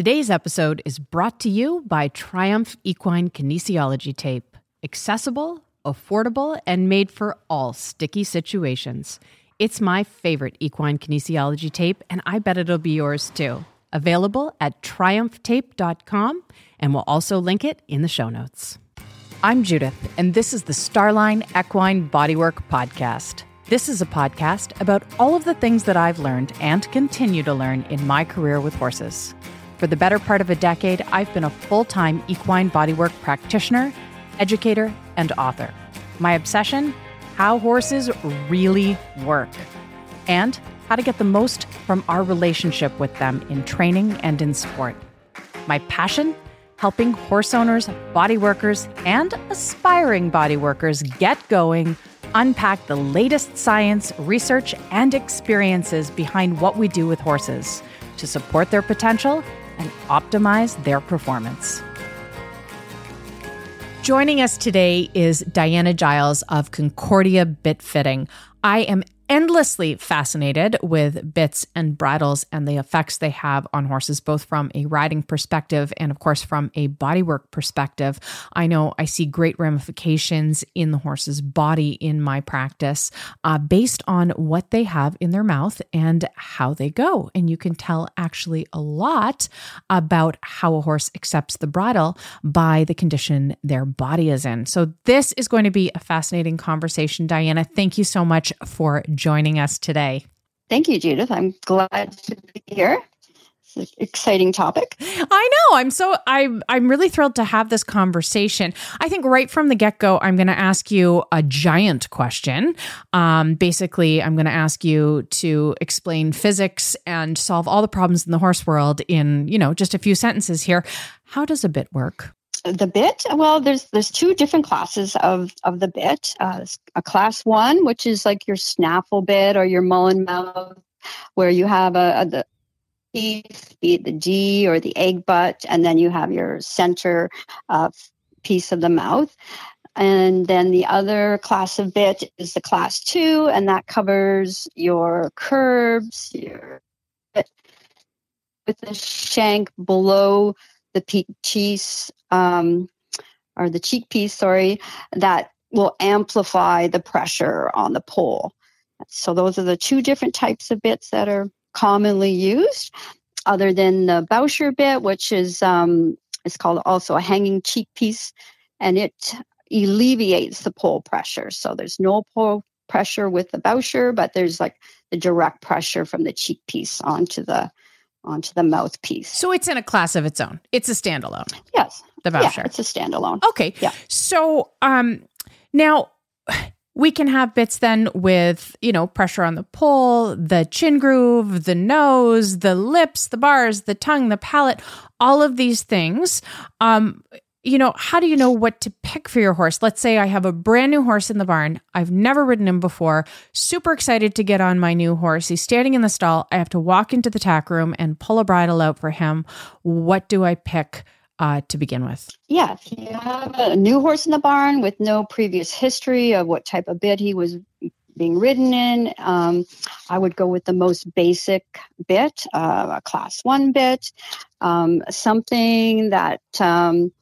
Today's episode is brought to you by Triumph Equine Kinesiology Tape. Accessible, affordable, and made for all sticky situations. It's my favorite equine kinesiology tape, and I bet it'll be yours too. Available at triumphtape.com, and we'll also link it in the show notes. I'm Judith, and this is the Starline Equine Bodywork Podcast. This is a podcast about all of the things that I've learned and continue to learn in my career with horses. For the better part of a decade, I've been a full time equine bodywork practitioner, educator, and author. My obsession how horses really work, and how to get the most from our relationship with them in training and in sport. My passion helping horse owners, body workers, and aspiring body workers get going, unpack the latest science, research, and experiences behind what we do with horses to support their potential and optimize their performance. Joining us today is Diana Giles of Concordia Bit Fitting. I am endlessly fascinated with bits and bridles and the effects they have on horses, both from a riding perspective and, of course, from a bodywork perspective. I know I see great ramifications in the horse's body in my practice uh, based on what they have in their mouth and how they go. And you can tell actually a lot about how a horse accepts the bridle by the condition their body is in. So, this is going to be a fascinating conversation. Diana, thank you so much for joining us today. Thank you, Judith. I'm glad to be here. It's an exciting topic. I know. I'm so I'm I'm really thrilled to have this conversation. I think right from the get go, I'm going to ask you a giant question. Um, basically, I'm going to ask you to explain physics and solve all the problems in the horse world in you know just a few sentences here. How does a bit work? The bit well there's there's two different classes of of the bit. Uh, a class one which is like your snaffle bit or your mullen mouth where you have a, a the piece be it the d or the egg butt and then you have your center uh, piece of the mouth. And then the other class of bit is the class two and that covers your curbs your with the shank below the piece um, or the cheek piece, sorry, that will amplify the pressure on the poll. So those are the two different types of bits that are commonly used, other than the Baucher bit, which is um, it's called also a hanging cheek piece, and it alleviates the poll pressure. So there's no poll pressure with the Baucher, but there's like the direct pressure from the cheek piece onto the onto the mouthpiece. So it's in a class of its own. It's a standalone. Yes. The Baucher. Yeah, it's a standalone. Okay. Yeah. So um now we can have bits then with, you know, pressure on the poll, the chin groove, the nose, the lips, the bars, the tongue, the palate, all of these things. Um you know, how do you know what to pick for your horse? Let's say I have a brand new horse in the barn. I've never ridden him before. Super excited to get on my new horse. He's standing in the stall. I have to walk into the tack room and pull a bridle out for him. What do I pick uh, to begin with? Yeah, if you have a new horse in the barn with no previous history of what type of bit he was being ridden in, um, I would go with the most basic bit, uh, a class one bit, um, something that. Um,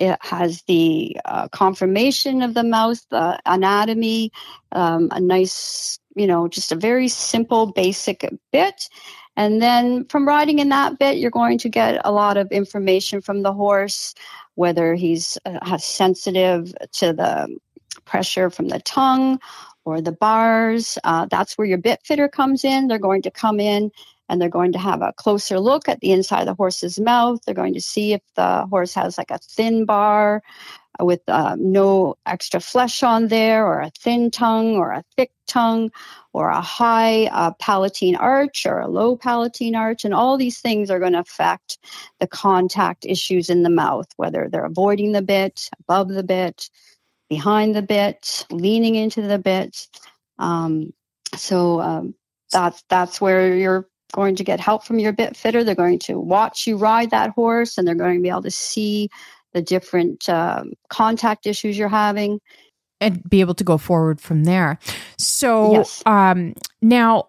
it has the uh, conformation of the mouth, the anatomy, um, a nice, you know, just a very simple, basic bit. And then from riding in that bit, you're going to get a lot of information from the horse, whether he's uh, sensitive to the pressure from the tongue or the bars. Uh, that's where your bit fitter comes in. They're going to come in and they're going to have a closer look at the inside of the horse's mouth. They're going to see if the horse has like a thin bar with uh, no extra flesh on there, or a thin tongue, or a thick tongue, or a high uh, palatine arch, or a low palatine arch. And all these things are going to affect the contact issues in the mouth, whether they're avoiding the bit, above the bit, behind the bit, leaning into the bit. Um, so um, that's that's where your going to get help from your bit fitter. They're going to watch you ride that horse and they're going to be able to see the different um, contact issues you're having. And be able to go forward from there. So yes. um, now,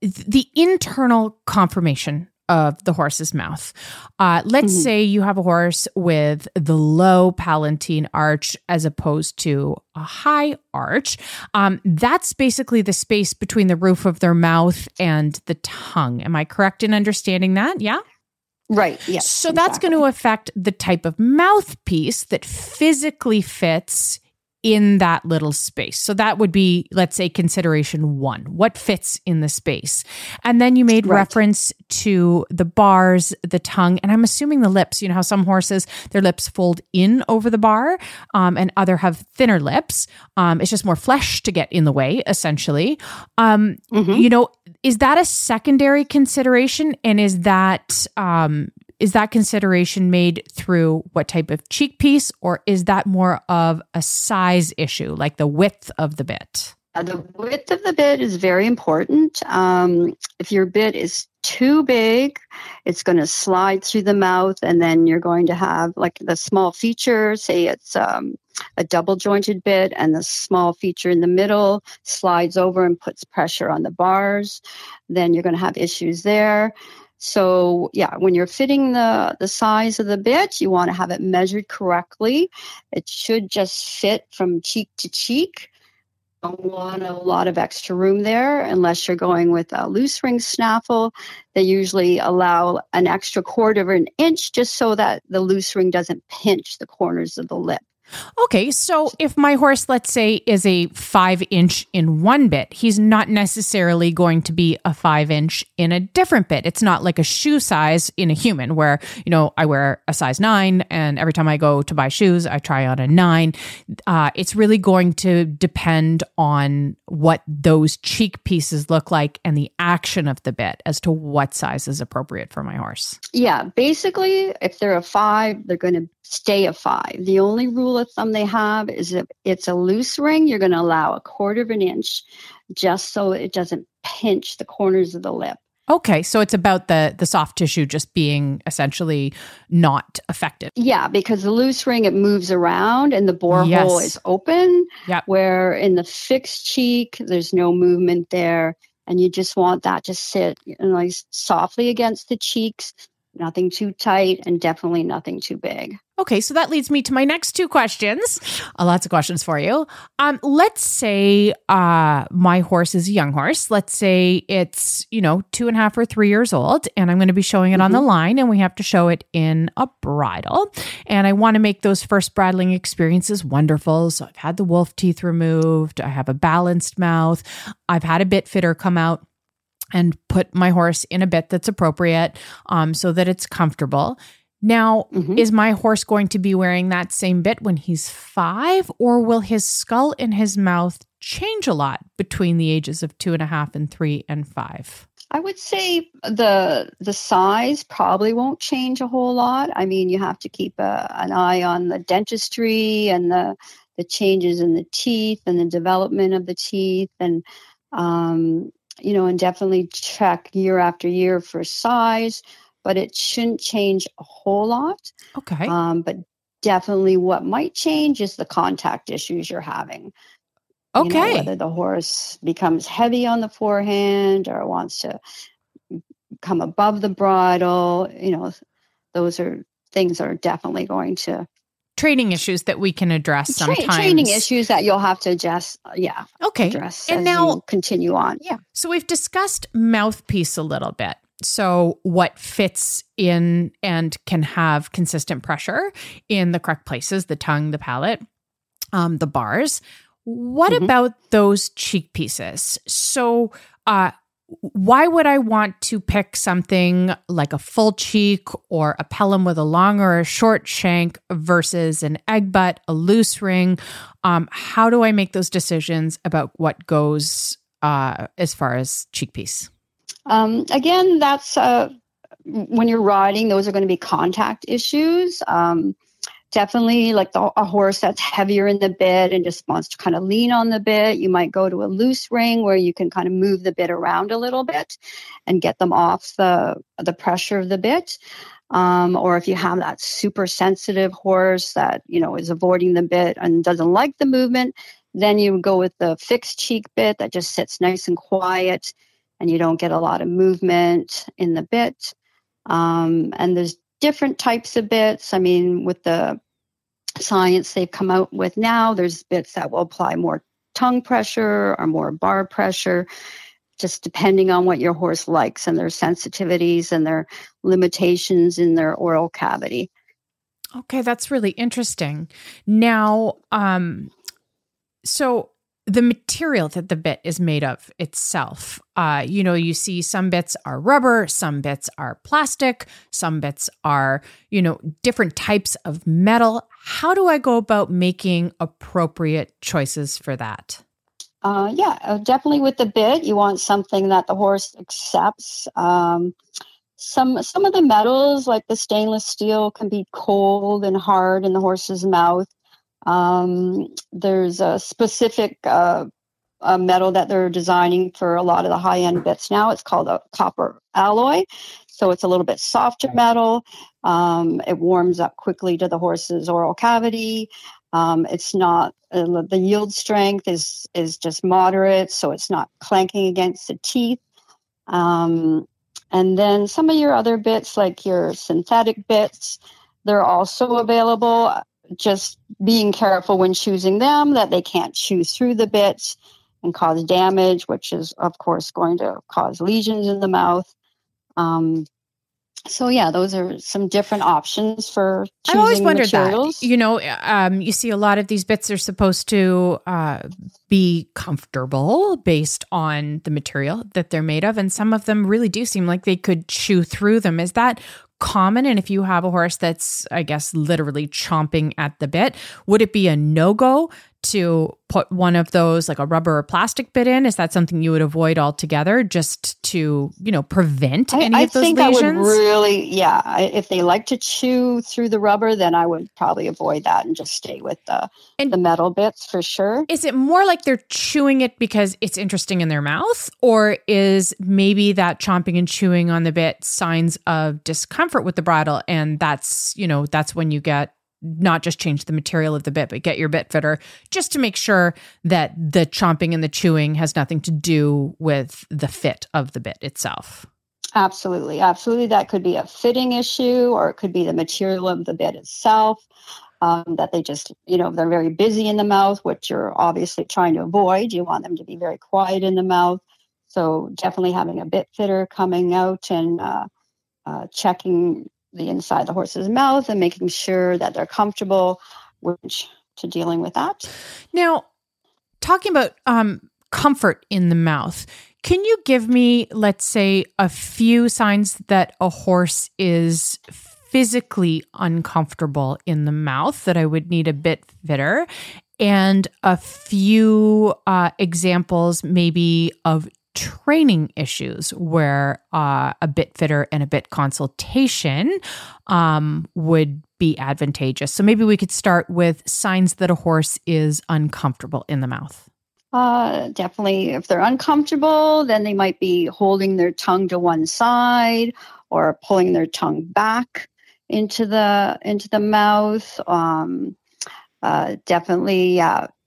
the internal conformation of the horse's mouth. Uh, let's mm-hmm. say you have a horse with the low palatine arch as opposed to a high arch. Um, that's basically the space between the roof of their mouth and the tongue. Am I correct in understanding that? Yeah. Right. Yes. So exactly. that's going to affect the type of mouthpiece that physically fits in that little space. So that would be, let's say, consideration one what fits in the space? And then you made right. reference to the bars, the tongue, and I'm assuming the lips. You know how some horses, their lips fold in over the bar um, and other have thinner lips. Um, it's just more flesh to get in the way, essentially. Um, mm-hmm. You know, is that a secondary consideration? And is that um, is that consideration made through what type of cheek piece, or is that more of a size issue, like the width of the bit? Uh, the width of the bit is very important. Um, if your bit is too big, it's going to slide through the mouth, and then you're going to have like the small feature, say it's um, a double jointed bit, and the small feature in the middle slides over and puts pressure on the bars. Then you're going to have issues there. So yeah, when you're fitting the, the size of the bit, you want to have it measured correctly. It should just fit from cheek to cheek. Don't want a lot of extra room there unless you're going with a loose ring snaffle. They usually allow an extra quarter of an inch just so that the loose ring doesn't pinch the corners of the lip. Okay, so if my horse, let's say, is a five inch in one bit, he's not necessarily going to be a five inch in a different bit. It's not like a shoe size in a human where, you know, I wear a size nine and every time I go to buy shoes, I try on a nine. Uh, it's really going to depend on what those cheek pieces look like and the action of the bit as to what size is appropriate for my horse. Yeah, basically, if they're a five, they're going to stay a five. The only rule of thumb they have is if it's a loose ring, you're going to allow a quarter of an inch just so it doesn't pinch the corners of the lip. Okay, so it's about the the soft tissue just being essentially not affected. Yeah, because the loose ring it moves around and the borehole yes. is open. Yeah. Where in the fixed cheek, there's no movement there, and you just want that to sit you know, like softly against the cheeks nothing too tight and definitely nothing too big. Okay, so that leads me to my next two questions. Uh, lots of questions for you. Um, let's say uh, my horse is a young horse. Let's say it's you know two and a half or three years old, and I'm going to be showing it mm-hmm. on the mm-hmm. line, and we have to show it in a bridle. And I want to make those first bridling experiences wonderful. So I've had the wolf teeth removed. I have a balanced mouth. I've had a bit fitter come out and put my horse in a bit that's appropriate um, so that it's comfortable. Now, mm-hmm. is my horse going to be wearing that same bit when he's five, or will his skull and his mouth change a lot between the ages of two and a half and three and five? I would say the the size probably won't change a whole lot. I mean, you have to keep a, an eye on the dentistry and the the changes in the teeth and the development of the teeth and um, you know, and definitely check year after year for size, but it shouldn't change a whole lot. Okay. Um, but definitely what might change is the contact issues you're having. Okay. You know, whether the horse becomes heavy on the forehand or wants to come above the bridle, you know, those are things that are definitely going to training issues that we can address sometimes. Tra- training issues that you'll have to adjust. Yeah. Okay. Address and now continue on. Yeah. So we've discussed mouthpiece a little bit. So what fits in and can have consistent pressure in the correct places, the tongue, the palate, um, the bars. What mm-hmm. about those cheek pieces? So uh, why would I want to pick something like a full cheek or a pelham with a long or a short shank versus an egg butt, a loose ring? Um, how do I make those decisions about what goes uh, as far as cheek piece? Um, again, that's uh, when you're riding, those are going to be contact issues. Um, definitely like the, a horse that's heavier in the bit and just wants to kind of lean on the bit. You might go to a loose ring where you can kind of move the bit around a little bit and get them off the the pressure of the bit. Um, or if you have that super sensitive horse that you know is avoiding the bit and doesn't like the movement, then you go with the fixed cheek bit that just sits nice and quiet, and you don't get a lot of movement in the bit. Um, and there's different types of bits. I mean, with the science they've come out with now, there's bits that will apply more tongue pressure or more bar pressure, just depending on what your horse likes and their sensitivities and their limitations in their oral cavity. Okay, that's really interesting. Now, um, so the material that the bit is made of itself. Uh, you know, you see some bits are rubber, some bits are plastic, some bits are, you know, different types of metal. How do I go about making appropriate choices for that? Uh, yeah, uh, definitely with the bit, you want something that the horse accepts. Um, some some of the metals, like the stainless steel, can be cold and hard in the horse's mouth. Um, there's a specific uh, a metal that they're designing for a lot of the high end bits now. It's called a copper alloy. So it's a little bit softer metal. Um, it warms up quickly to the horse's oral cavity. Um, it's not uh, the yield strength is is just moderate, so it's not clanking against the teeth. Um, and then some of your other bits, like your synthetic bits, they're also available just being careful when choosing them that they can't chew through the bits and cause damage, which is, of course, going to cause lesions in the mouth. Um, so yeah, those are some different options for. I've always wondered materials. that. You know, um, you see a lot of these bits are supposed to uh, be comfortable based on the material that they're made of, and some of them really do seem like they could chew through them. Is that common? And if you have a horse that's, I guess, literally chomping at the bit, would it be a no go to put one of those, like a rubber or plastic bit in? Is that something you would avoid altogether just to, you know, prevent any I, of those? I think lesions? I would really, yeah. if they like to chew through the rubber, then I would probably avoid that and just stay with the, and the metal bits for sure. Is it more like they're chewing it because it's interesting in their mouth? Or is maybe that chomping and chewing on the bit signs of discomfort with the bridle? And that's, you know, that's when you get not just change the material of the bit, but get your bit fitter just to make sure that the chomping and the chewing has nothing to do with the fit of the bit itself. Absolutely. Absolutely. That could be a fitting issue or it could be the material of the bit itself. Um, that they just, you know, they're very busy in the mouth, which you're obviously trying to avoid. You want them to be very quiet in the mouth. So definitely having a bit fitter coming out and uh, uh, checking the inside the horse's mouth and making sure that they're comfortable which to dealing with that. Now, talking about um, comfort in the mouth, can you give me, let's say, a few signs that a horse is physically uncomfortable in the mouth that I would need a bit fitter? And a few uh, examples, maybe, of training issues where uh, a bit fitter and a bit consultation um, would be advantageous. So maybe we could start with signs that a horse is uncomfortable in the mouth. Uh, definitely, if they're uncomfortable, then they might be holding their tongue to one side or pulling their tongue back into the into the mouth. Um, uh, definitely,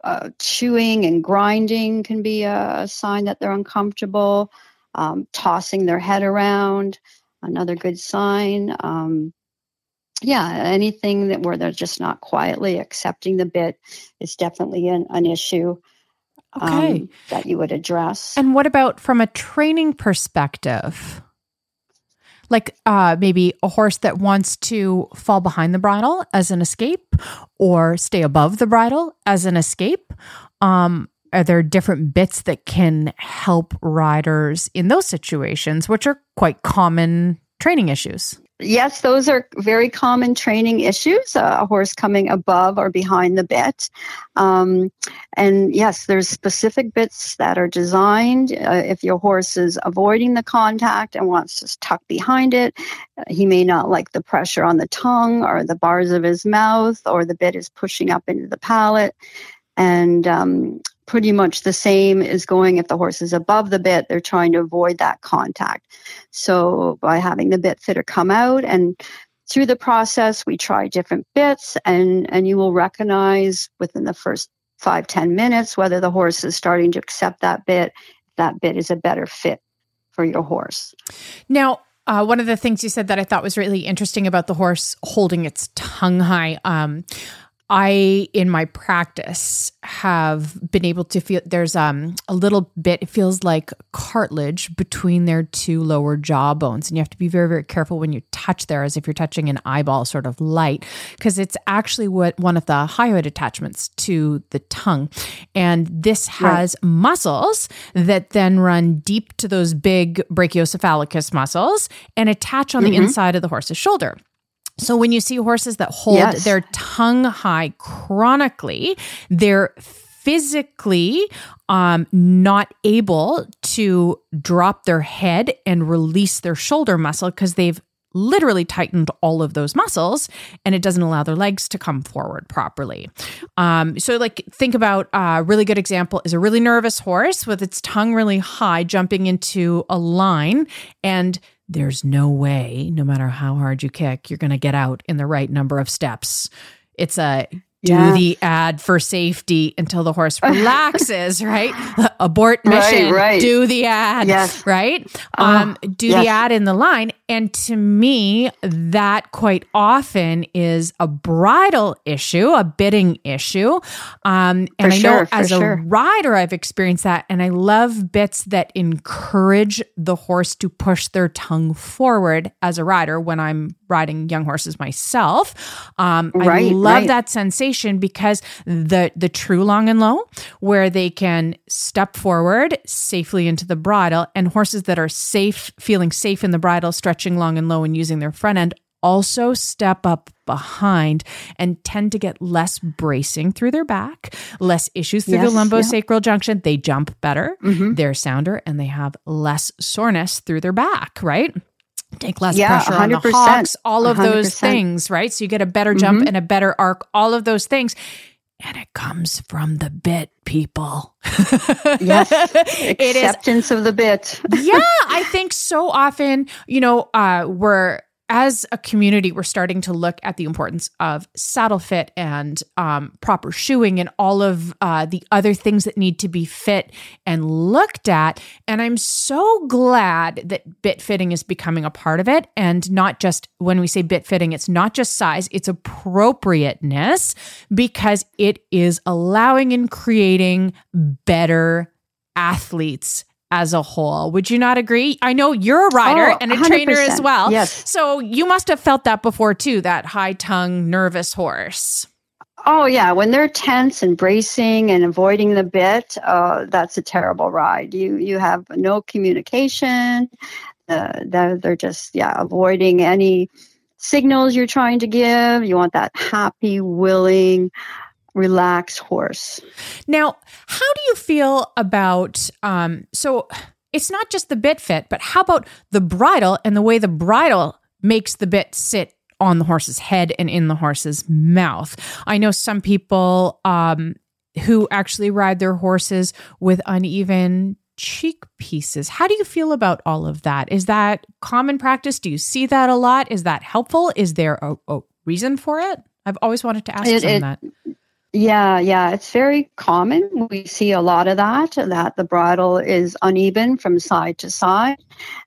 uh, chewing and grinding can be a, a sign that they're uncomfortable. Um, tossing their head around, another good sign. Um, yeah, anything that where they're just not quietly accepting the bit is definitely an, an issue. Okay. Um, that you would address. And what about from a training perspective? Like uh, maybe a horse that wants to fall behind the bridle as an escape or stay above the bridle as an escape. Um, are there different bits that can help riders in those situations which are quite common training issues yes, those are very common training issues. Uh, a horse coming above or behind the bit, um, and yes, there's specific bits that are designed. Uh, if your horse is avoiding the contact and wants to tuck behind it, he may not like the pressure on the tongue or the bars of his mouth, or the bit is pushing up into the palate. And um, pretty much the same is going if the horse is above the bit, they're trying to avoid that contact. So by having the bit fitter come out and through the process, we try different bits and, and you will recognize within the first five ten minutes whether the horse is starting to accept that bit, that bit is a better fit for your horse. Now, Uh, one of the things you said that I thought was really interesting about the horse holding its tongue high. Um, I, in my practice, have been able to feel there's um, a little bit, it feels like cartilage between their two lower jaw bones. And you have to be very, very careful when you touch there, as if you're touching an eyeball sort of light, because it's actually what one of the hyoid attachments to the tongue. And this has right. muscles that then run deep to those big brachiocephalicus muscles and attach on mm-hmm. the inside of the horse's shoulder. So when you see horses that hold yes. their tongue high chronically, they're physically um, not able to drop their head and release their shoulder muscle because they've literally tightened all of those muscles and it doesn't allow their legs to come forward properly. Um, so, like, think about a really good example is a really nervous horse with its tongue really high jumping into a line and there's no way, no matter how hard you kick, you're going to get out in the right number of steps. It's a do yeah. the add for safety until the horse relaxes, right? Abort mission, right, right. do the add, yes. right? Uh, um, do yes. the add in the line. And to me, that quite often is a bridle issue, a bitting issue. Um, and for I know as a sure. rider, I've experienced that. And I love bits that encourage the horse to push their tongue forward as a rider when I'm riding young horses myself. Um, right, I love right. that sensation because the the true long and low, where they can step forward safely into the bridle, and horses that are safe, feeling safe in the bridle, stretching long and low, and using their front end also step up behind and tend to get less bracing through their back, less issues through yes, the lumbosacral yeah. junction. They jump better, mm-hmm. they're sounder, and they have less soreness through their back, right? Take less yeah, pressure 100%. on the hocks, all of 100%. those things, right? So you get a better jump mm-hmm. and a better arc, all of those things. And it comes from the bit, people. yes. Acceptance of the bit. yeah. I think so often, you know, uh, we're as a community, we're starting to look at the importance of saddle fit and um, proper shoeing and all of uh, the other things that need to be fit and looked at. And I'm so glad that bit fitting is becoming a part of it. And not just when we say bit fitting, it's not just size, it's appropriateness because it is allowing and creating better athletes as a whole. Would you not agree? I know you're a rider oh, and a 100%. trainer as well. Yes. So you must have felt that before too, that high tongue, nervous horse. Oh yeah, when they're tense and bracing and avoiding the bit, uh, that's a terrible ride. You you have no communication. Uh, they're, they're just yeah avoiding any signals you're trying to give. You want that happy, willing, relaxed horse. Now, how do you feel about um, so it's not just the bit fit, but how about the bridle and the way the bridle makes the bit sit on the horse's head and in the horse's mouth? I know some people um, who actually ride their horses with uneven cheek pieces. How do you feel about all of that? Is that common practice? Do you see that a lot? Is that helpful? Is there a, a reason for it? I've always wanted to ask it, it, that. Yeah, yeah, it's very common. We see a lot of that, that the bridle is uneven from side to side.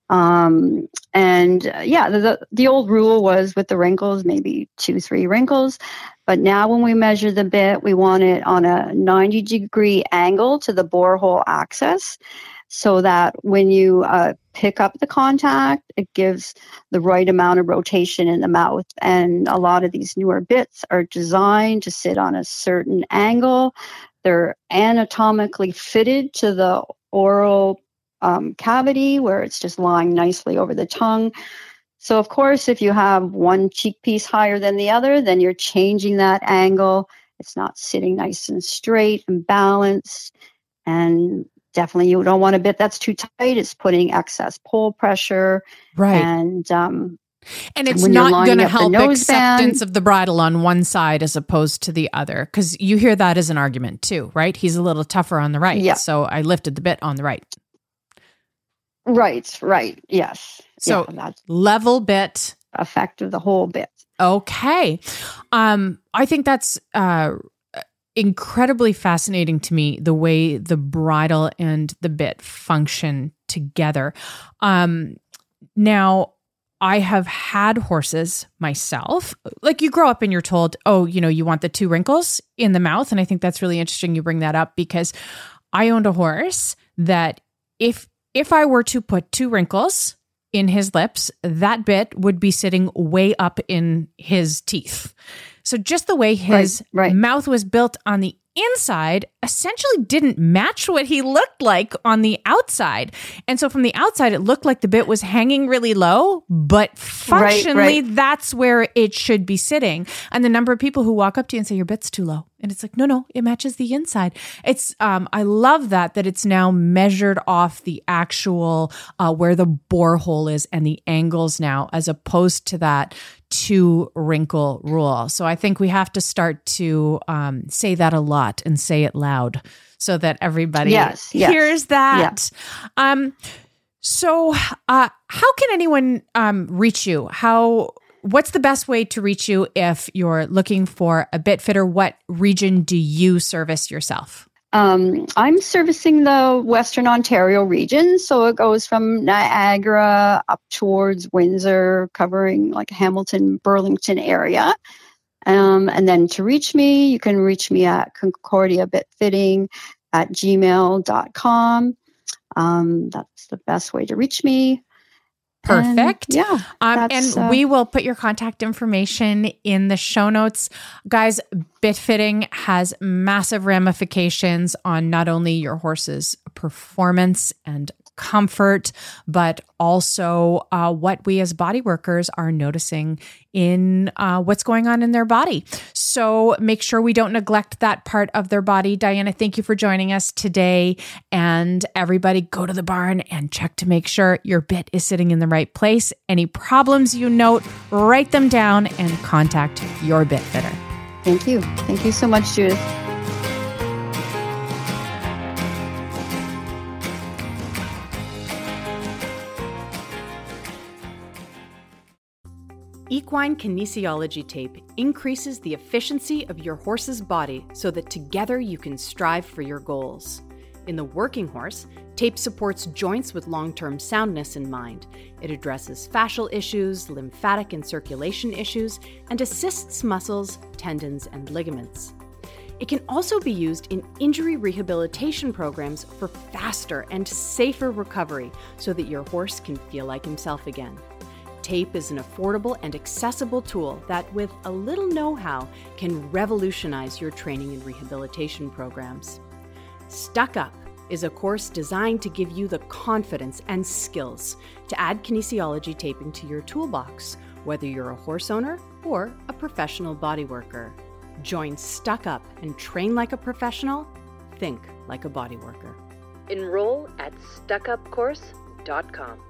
Um, and uh, yeah, the, the old rule was with the wrinkles, maybe two, three wrinkles. But now when we measure the bit, we want it on a 90 degree angle to the borehole axis so that when you uh, pick up the contact, it gives the right amount of rotation in the mouth. And a lot of these newer bits are designed to sit on a certain angle. They're anatomically fitted to the oral um, cavity where it's just lying nicely over the tongue. So, of course, if you have one cheek piece higher than the other, then you're changing that angle. It's not sitting nice and straight and balanced. And definitely you don't want a bit that's too tight. It's putting excess pull pressure. Right. And um, and it's not going to help acceptance band, of the bridle on one side as opposed to the other. Because you hear that as an argument too, right? He's a little tougher on the right. Yeah. So I lifted the bit on the right. Right, right. Yes. So yeah, that's level bit. Effect of the whole bit. Okay. Um, I think that's uh incredibly fascinating to me the way the bridle and the bit function together. Um, now, I have had horses myself. Like you grow up and you're told, oh, you know, you want the two wrinkles in the mouth. And I think that's really interesting you bring that up because I owned a horse that if if I were to put two wrinkles in his lips, that bit would be sitting way up in his teeth. So just the way his right, right. mouth was built on the inside essentially didn't match what he looked like on the outside. And so from the outside, it looked like the bit was hanging really low, but functionally, right, that's where it should be sitting. And the number of people who walk up to you and say, Your bit's too low. And it's like, no, no, it matches the inside. It's, um, I love that, that it's now measured off the actual, uh, where the borehole is and the angles now, as opposed to that two wrinkle rule. So I think we have to start to um, say that a lot and say it loud so that everybody yes, yes. hears that. Yeah. Um, so, uh, how can anyone um, reach you? How what's the best way to reach you if you're looking for a bit fitter? What region do you service yourself? Um, I'm servicing the Western Ontario region, so it goes from Niagara up towards Windsor, covering like Hamilton, Burlington area. Um, and then to reach me, you can reach me at Concordia Bitfitting at gmail.com. Um, that's the best way to reach me. Perfect. And, yeah. Um, and uh, we will put your contact information in the show notes. Guys, Bitfitting has massive ramifications on not only your horse's performance and comfort, but also uh, what we as body workers are noticing in uh, what's going on in their body. So make sure we don't neglect that part of their body. Diana, thank you for joining us today. And everybody, go to the barn and check to make sure your bit is sitting in the right place. Any problems you note, write them down and contact your bit fitter. Thank you. Thank you so much, Judith. Equine kinesiology tape increases the efficiency of your horse's body so that together you can strive for your goals. In the working horse, tape supports joints with long term soundness in mind. It addresses fascial issues, lymphatic and circulation issues, and assists muscles, tendons, and ligaments. It can also be used in injury rehabilitation programs for faster and safer recovery so that your horse can feel like himself again. Tape is an affordable and accessible tool that, with a little know how, can revolutionize your training and rehabilitation programs. Stuck Up is a course designed to give you the confidence and skills to add kinesiology taping to your toolbox, whether you're a horse owner or a professional body worker. Join Stuck Up and train like a professional, think like a body worker. Enroll at stuckupcourse.com.